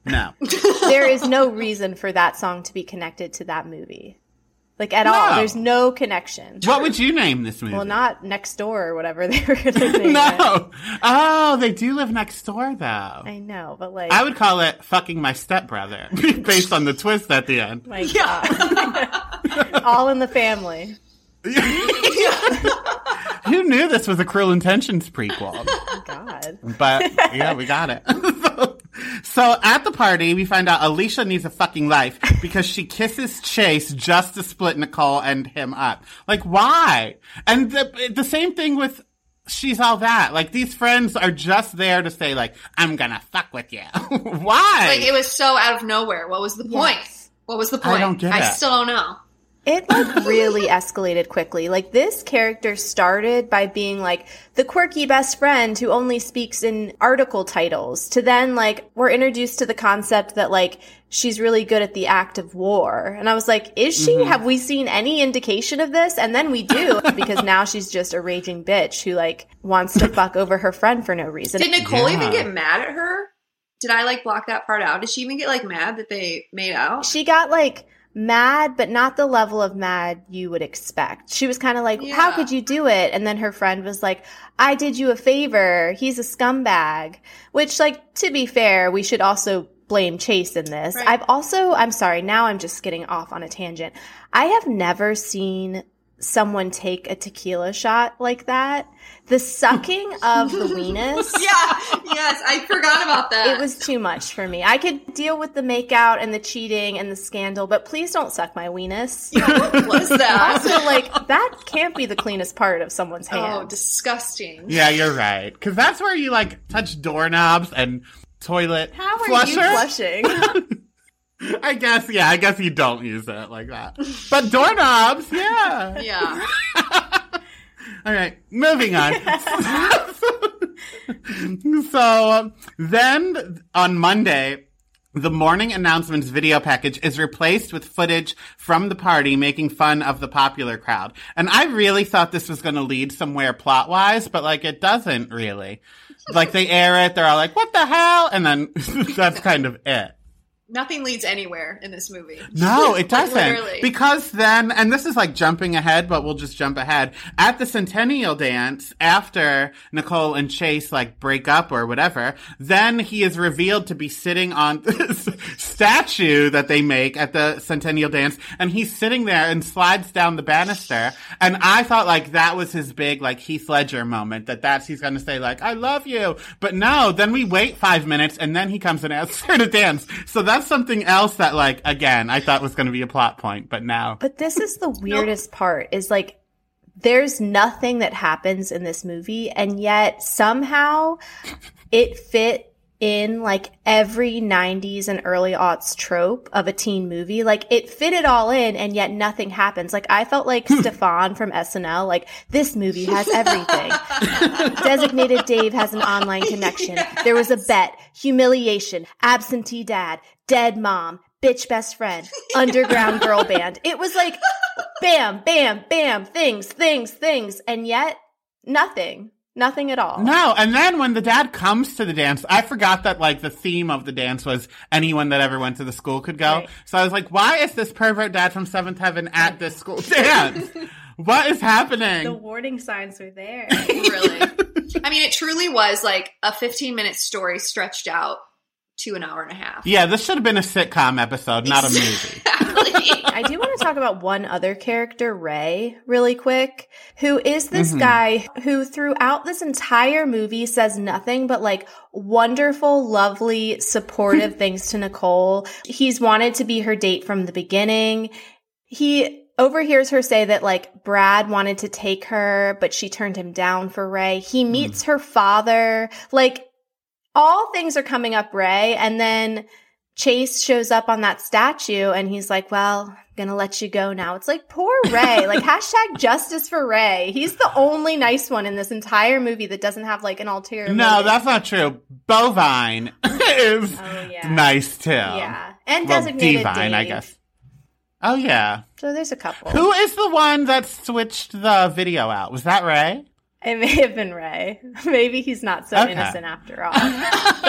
no. [laughs] there is no reason for that song to be connected to that movie. Like at all. There's no connection. what would you name this movie? Well, not next door or whatever [laughs] they were going to name it. No. Oh, they do live next door though. I know, but like, I would call it fucking my stepbrother based on the twist at the end. my God. all in the family. [laughs] Who knew this was a Cruel Intentions prequel? [laughs] Oh, God. But yeah, we got it. [laughs] so at the party, we find out Alicia needs a fucking life because she kisses Chase just to split Nicole and him up. Like, why? And the, the same thing with she's all that. Like, these friends are just there to say, like, I'm gonna fuck with you. why? Like it was so out of nowhere. What was the point? Yes. What was the point? I don't get I it. still don't know. It like really escalated quickly. Like this character started by being like the quirky best friend who only speaks in article titles to then like we're introduced to the concept that like she's really good at the act of war. And I was like, is she? Mm-hmm. Have we seen any indication of this? And then we do [laughs] because now she's just a raging bitch who like wants to fuck over her friend for no reason. Did Nicole Yeah. even get mad at her? Did I like block that part out? Did she even get like mad that they made out? she got like mad, but not the level of mad you would expect. She was kind of like, how could you do it? And then her friend was like, I did you a favor. He's a scumbag. Which, like, to be fair, we should also blame Chase in this. Right. I've also, I'm sorry, now I'm just getting off on a tangent. I have never seen someone take a tequila shot like that. The sucking [laughs] of the weenus. [laughs] yeah, yes, I forgot about that. It was too much for me. I could deal with the makeout and the cheating and the scandal, but please don't suck my weenus. [laughs] what was that? Also, like that can't be the cleanest part of someone's hair. oh, disgusting. Yeah, you're right. Because that's where you like touch doorknobs and toilet How are flusher. you flushing? [laughs] I guess, yeah, I guess you don't use it like that. But doorknobs, yeah. Yeah. [laughs] All right, moving on. [laughs] so um, then on Monday, the morning announcements video package is replaced with footage from the party making fun of the popular crowd. And I really thought this was going to lead somewhere plot wise, but like it doesn't really. Like they air it, they're all like, what the hell? And then that's kind of it. Nothing leads anywhere in this movie. [laughs] No, it doesn't. Literally. Because then, and this is like jumping ahead, but we'll just jump ahead. At the centennial dance, after Nicole and Chase like break up or whatever, then he is revealed to be sitting on [laughs] this statue that they make at the centennial dance, and he's sitting there and slides down the banister. And I thought like that was his big like Heath Ledger moment, that that's he's gonna say like, I love you. But no, then we wait five minutes and then he comes and asks her to dance. So that's something else that like, again, I thought was gonna be a plot point, but now. but this is the [laughs] weirdest part is like there's nothing that happens in this movie and yet somehow it fit in like every 90s and early aughts trope of a teen movie. Like it fit it all in and yet nothing happens. Like I felt like hmm. Stefon from SNL, like this movie has [laughs] everything. Designated Dave has an online connection. [laughs] There was a bet, humiliation, absentee dad, dead mom, bitch best friend, [laughs] underground girl band. It was like bam, bam, bam, things, things, things. And yet nothing, nothing at all. No, and then when the dad comes to the dance, I forgot that like the theme of the dance was anyone that ever went to the school could go. Right. So I was like, why is this pervert dad from Seventh Heaven at this school [laughs] dance? what is happening? The warning signs were there. [laughs] really. I mean, it truly was like a 15 minute story stretched out to an hour and a half. yeah, this should have been a sitcom episode, not a movie. [laughs] I do want to talk about one other character, Ray, really quick, who is this mm-hmm. guy who throughout this entire movie says nothing but like wonderful, lovely, supportive [laughs] things to Nicole. He's wanted to be her date from the beginning. He overhears her say that like Brad wanted to take her, but she turned him down for Ray. He hmm. meets her father. Like all things are coming up Ray and then Chase shows up on that statue and he's like, well, I'm gonna let you go now. It's like, poor [laughs] Ray. like, hashtag justice for Ray. He's the only nice one in this entire movie that doesn't have like an ulterior no, motive. that's not true. Bovine [laughs] is Oh, yeah. nice too. Yeah. And Well, designated Divine, I guess. Oh yeah. So there's a couple. Who is the one that switched the video out? Was that Ray? It may have been Ray. [laughs] Maybe he's not so Okay. innocent after all. but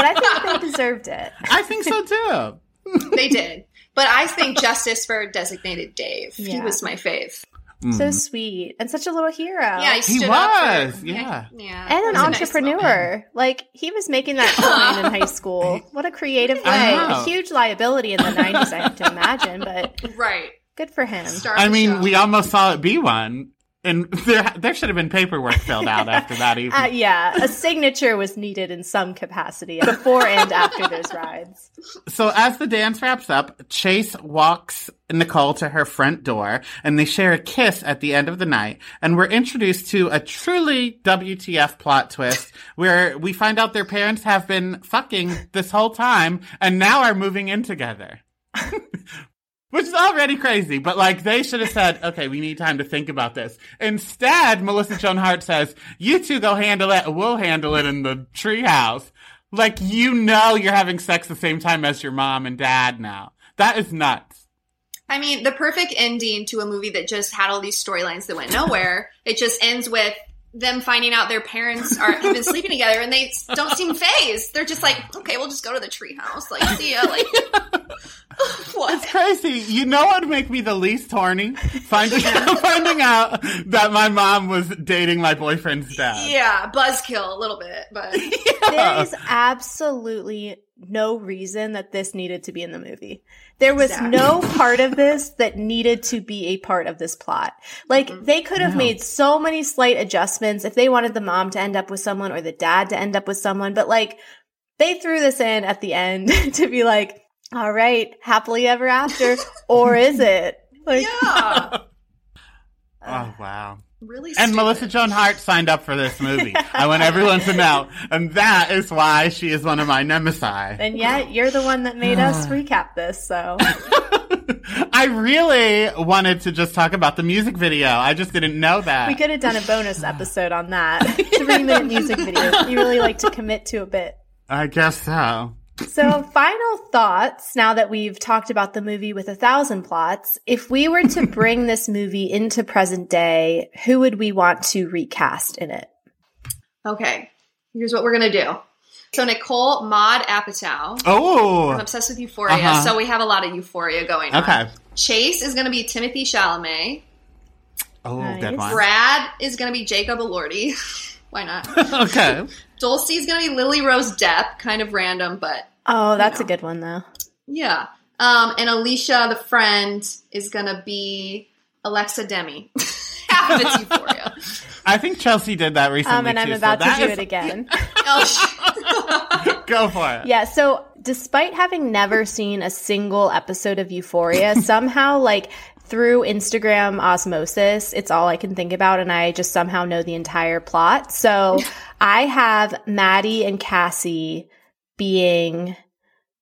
I think they deserved it. I think so too. [laughs] they did. But I think justice for designated Dave. He was my fave. Hmm. So sweet. And such a little hero. Yeah, he He stood up was, for, yeah. yeah. and an was a nice entrepreneur. like he was making that coin in high school. [laughs] What a creative way. A huge liability in the nineties, I have to imagine, but Right. good for him. Star I mean, show. we almost saw it be one. And [laughs] there, there should have been paperwork filled out after that [laughs] even. Uh, yeah, a signature was needed in some capacity before and after those rides. So as the dance wraps up, Chase walks Nicole to her front door and they share a kiss at the end of the night. And we're introduced to a truly WTF plot twist where we find out their parents have been fucking this whole time and now are moving in together. [laughs] which is already crazy. But like, they should have said, "Okay, we need time to think about this." Instead, Melissa Joan Hart says, "You two go handle it. We'll handle it in the treehouse." Like, you know, you're having sex the same time as your mom and dad now. That is nuts. I mean, the perfect ending to a movie that just had all these storylines that went nowhere. It just ends with them finding out their parents are have been sleeping together and they don't seem phased. They're just like, okay, we'll just go to the treehouse. Like, see ya. Like, [laughs] what? Crazy. You know what would make me the least horny? Finding out, [laughs] finding out that my mom was dating my boyfriend's dad. Yeah, buzzkill a little bit, but [laughs] There is absolutely no reason that this needed to be in the movie. There was Exactly. no part of this that needed to be a part of this plot. Like they could have No. made so many slight adjustments if they wanted the mom to end up with someone or the dad to end up with someone, but like they threw this in at the end [laughs] to be like, all right, happily ever after, or is [laughs] it? Like, yeah, [laughs] Oh, wow. Really. And stupid. Melissa Joan Hart signed up for this movie. [laughs] I want everyone to know. And that is why she is one of my nemesis. and yet you're the one that made us [sighs] recap this, so [laughs] I really wanted to just talk about the music video. I just didn't know that. we could have done a bonus [sighs] episode on that. [laughs] Three minute music video. You really like to commit to a bit. I guess so. So, final thoughts now that we've talked about the movie with a thousand plots. If we were to [laughs] bring this movie into present day, who would we want to recast in it? Okay, here's what we're gonna do. So Nicole Maude Apatow. I'm Oh, obsessed with Euphoria, Uh-huh. so we have a lot of Euphoria going on. okay. Chase is gonna be Timothée Chalamet. Oh, Nice. good one. Brad is gonna be Jacob Elordi. [laughs] Why not? [laughs] okay. Dulcie's gonna be Lily Rose Depp. Kind of random, but Oh, that's No. a good one, though. yeah. Um, and Alicia, the friend, is gonna be Alexa Demie. Half of it's Euphoria. I think Chelsea did that recently. Um, and I'm too, so about to do is- it again. [laughs] Oh, Go for it. Yeah, so despite having never seen a single episode of Euphoria, [laughs] somehow like through Instagram osmosis, it's all I can think about and I just somehow know the entire plot. So [laughs] I have Maddie and Cassie being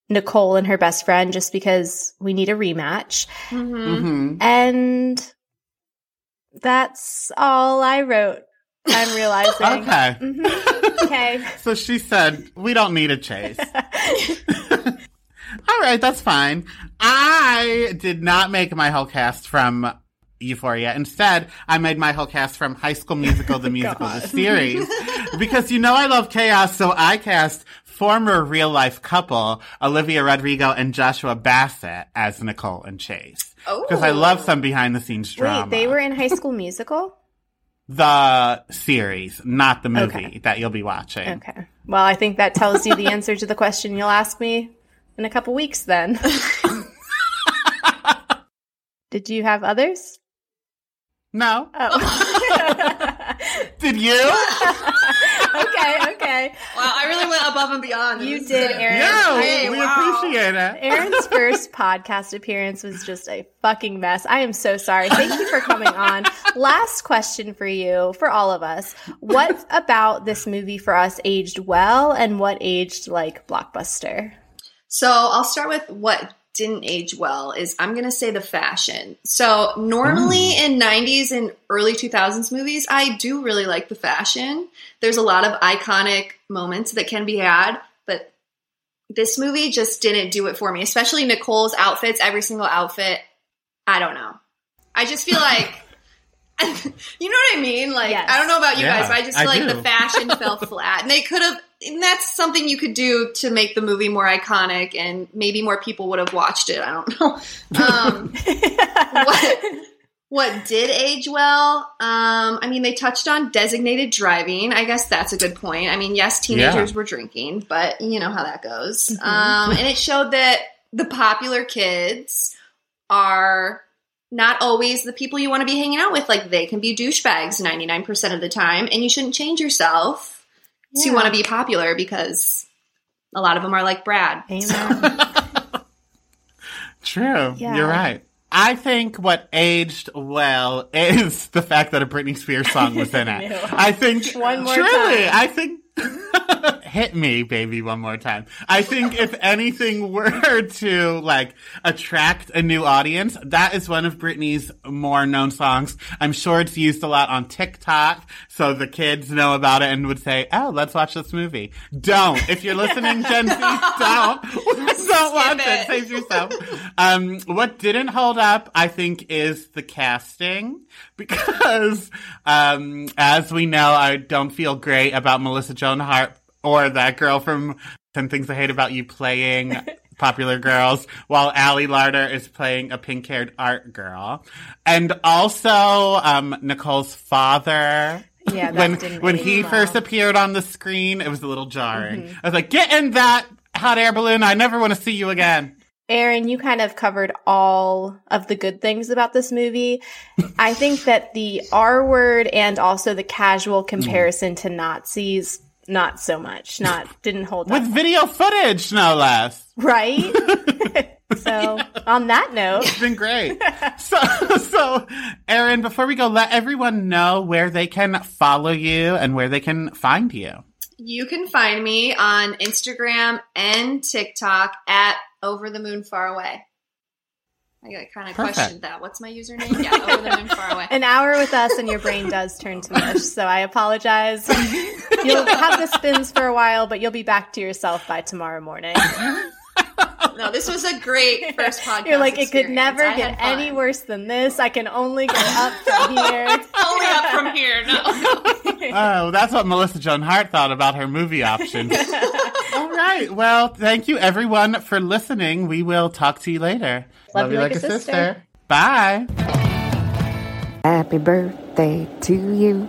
Nicole and her best friend just because we need a rematch. Mhm. hmm And that's all I wrote. I'm [laughs] realizing. Okay. Mhm. Okay. [laughs] So she said, we don't need a chase. [laughs] All right, that's fine. I did not make my whole cast from Euphoria. Instead, I made my whole cast from High School Musical, the musical, the series. because you know I love chaos, so I cast former real life couple, Olivia Rodrigo and Joshua Bassett as Nicole and Chase. Because I Oh. love some behind the scenes drama. Wait, they were in High School Musical? the series, not the movie Okay. that you'll be watching. Okay. Well, I think that tells you the answer to the question you'll ask me in a couple weeks then. [laughs] Did you have others? No. Oh. [laughs] Did you? [laughs] okay, okay. wow, I really went above and beyond. You This did, Aaron. Erin. No, Hey, we wow. appreciate it. Erin's [laughs] first podcast appearance was just a fucking mess. I am so sorry. Thank you for coming on. Last question for you, for all of us. What about this movie for us aged well and what aged like blockbuster? So I'll start with what didn't age well is I'm going to say the fashion. So normally in 90s and early 2000s movies, I do really like the fashion. There's a lot of iconic moments that can be had, but this movie just didn't do it for me, especially Nicole's outfits, every single outfit. I don't know. I just feel like [laughs] you know what I mean? Like Yes. I don't know about you Yeah, guys, but I just I feel like do. the fashion [laughs] fell flat. And they could have and that's something you could do to make the movie more iconic and maybe more people would have watched it. I don't know. [laughs] Um, what what did age well? Um, I mean, they touched on designated driving. I guess that's a good point. I mean, yes, teenagers Yeah. were drinking, but you know how that goes. Um, and it showed that the popular kids are not always the people you want to be hanging out with. Like they can be douchebags ninety nine percent of the time, and you shouldn't change yourself to want to be popular because a lot of them are like Brad. Amen. [laughs] True. Yeah. You're right. I think what aged well is [laughs] the fact that a Britney Spears song was in it. [laughs] I think One more truly, time. I think mm-hmm. Hit me, baby, one more time. I think if anything were [laughs] to like attract a new audience, that is one of Britney's more known songs. I'm sure it's used a lot on TikTok, so the kids know about it and would say, "Oh, let's watch this movie." Don't. If you're listening, Gen Z, [laughs] don't. [laughs] don't watch it. it. Save yourself. Um, what didn't hold up, I think, is the casting because, um, as we know, I don't feel great about Melissa Joan Hart or that girl from 10 Things I Hate About You playing [laughs] popular girls while Ali Larter is playing a pink haired art girl. And also, um, Nicole's father. Yeah, when when he well. first appeared on the screen, it was a little jarring. Mm-hmm. I was like, "Get in that hot air balloon! I never want to see you again." Erin, you kind of covered all of the good things about this movie. I think that the R word and also the casual comparison to Nazis, not so much. Not [laughs] didn't hold with up. video footage, no less. Right? [laughs] so on that note, It's been great. [laughs] so, so, Erin, before we go, let everyone know where they can follow you and where they can find you. You can find me on Instagram and TikTok at Over the Moon Far Away. I kind of Perfect. questioned that. What's my username? Yeah, Over the Moon Far Away. [laughs] an hour with us and your brain does turn to mush. So I apologize. [laughs] You'll have the spins for a while, but you'll be back to yourself by tomorrow morning. [laughs] No, this was a great first podcast. You're like, it could never I get any worse than this. I can only go up from here. Only up from here. No. Oh, that's what Melissa Joan Hart thought about her movie options. All right. Well, thank you everyone for listening. We will talk to you later. Love you like a sister. Bye. Happy birthday to you.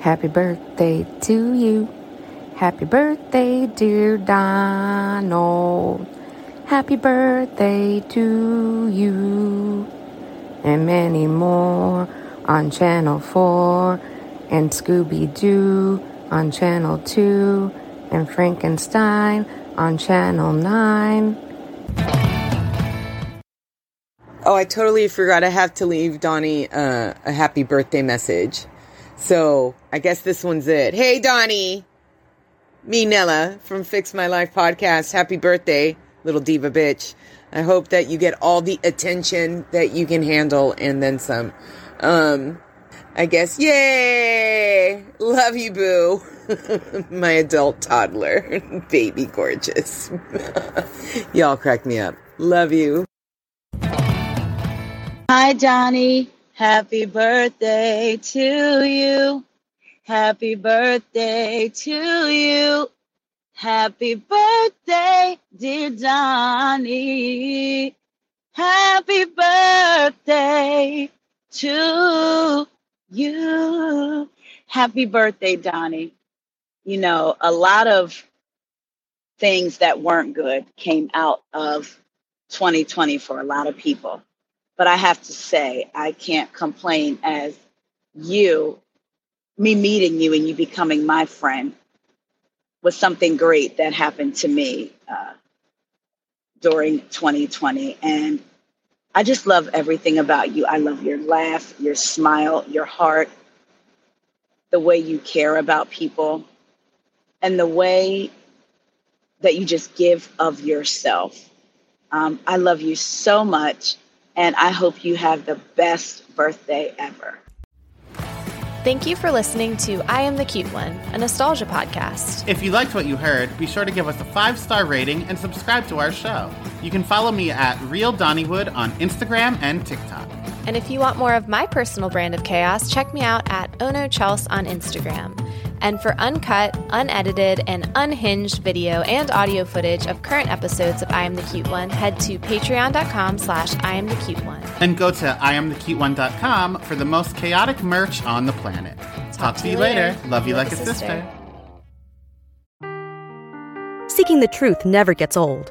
Happy birthday to you. Happy birthday, dear Donald. Happy birthday to you. And many more on Channel 4. And Scooby Doo on Channel 2. And Frankenstein on Channel 9. Oh, I totally forgot. I have to leave Donnie uh, a happy birthday message. So I guess this one's it. Hey, Donnie. Me, Nella from Fix My Life podcast. Happy birthday, little diva bitch. I hope that you get all the attention that you can handle and then some. Um, I guess, yay! Love you, boo. [laughs] My adult toddler. [laughs] Baby gorgeous. [laughs] Y'all crack me up. Love you. Hi, Johnny. Happy birthday to you. Happy birthday to you. Happy birthday, dear Johnny. Happy birthday to you. Happy birthday, Donnie. You know, a lot of things that weren't good came out of 2020 for a lot of people but I have to say, I can't complain as you, me meeting you and you becoming my friend was something great that happened to me uh, during 2020. And I just love everything about you. I love your laugh, your smile, your heart, the way you care about people, and the way that you just give of yourself. Um, I love you so much and I hope you have the best birthday ever. Thank you for listening to I Am the Cute One, a nostalgia podcast. If you liked what you heard, be sure to give us a five star rating and subscribe to our show. You can follow me at Real Donnywood on Instagram and TikTok. And if you want more of my personal brand of chaos, check me out at Ono Chels on Instagram. And for uncut, unedited, and unhinged video and audio footage of current episodes of I Am the Cute One, head to patreon.com slash I Am the Cute One. And go to IamTheCuteOne.com for the most chaotic merch on the planet. Talk, to you later. Love you like a sister. Seeking the truth never gets old.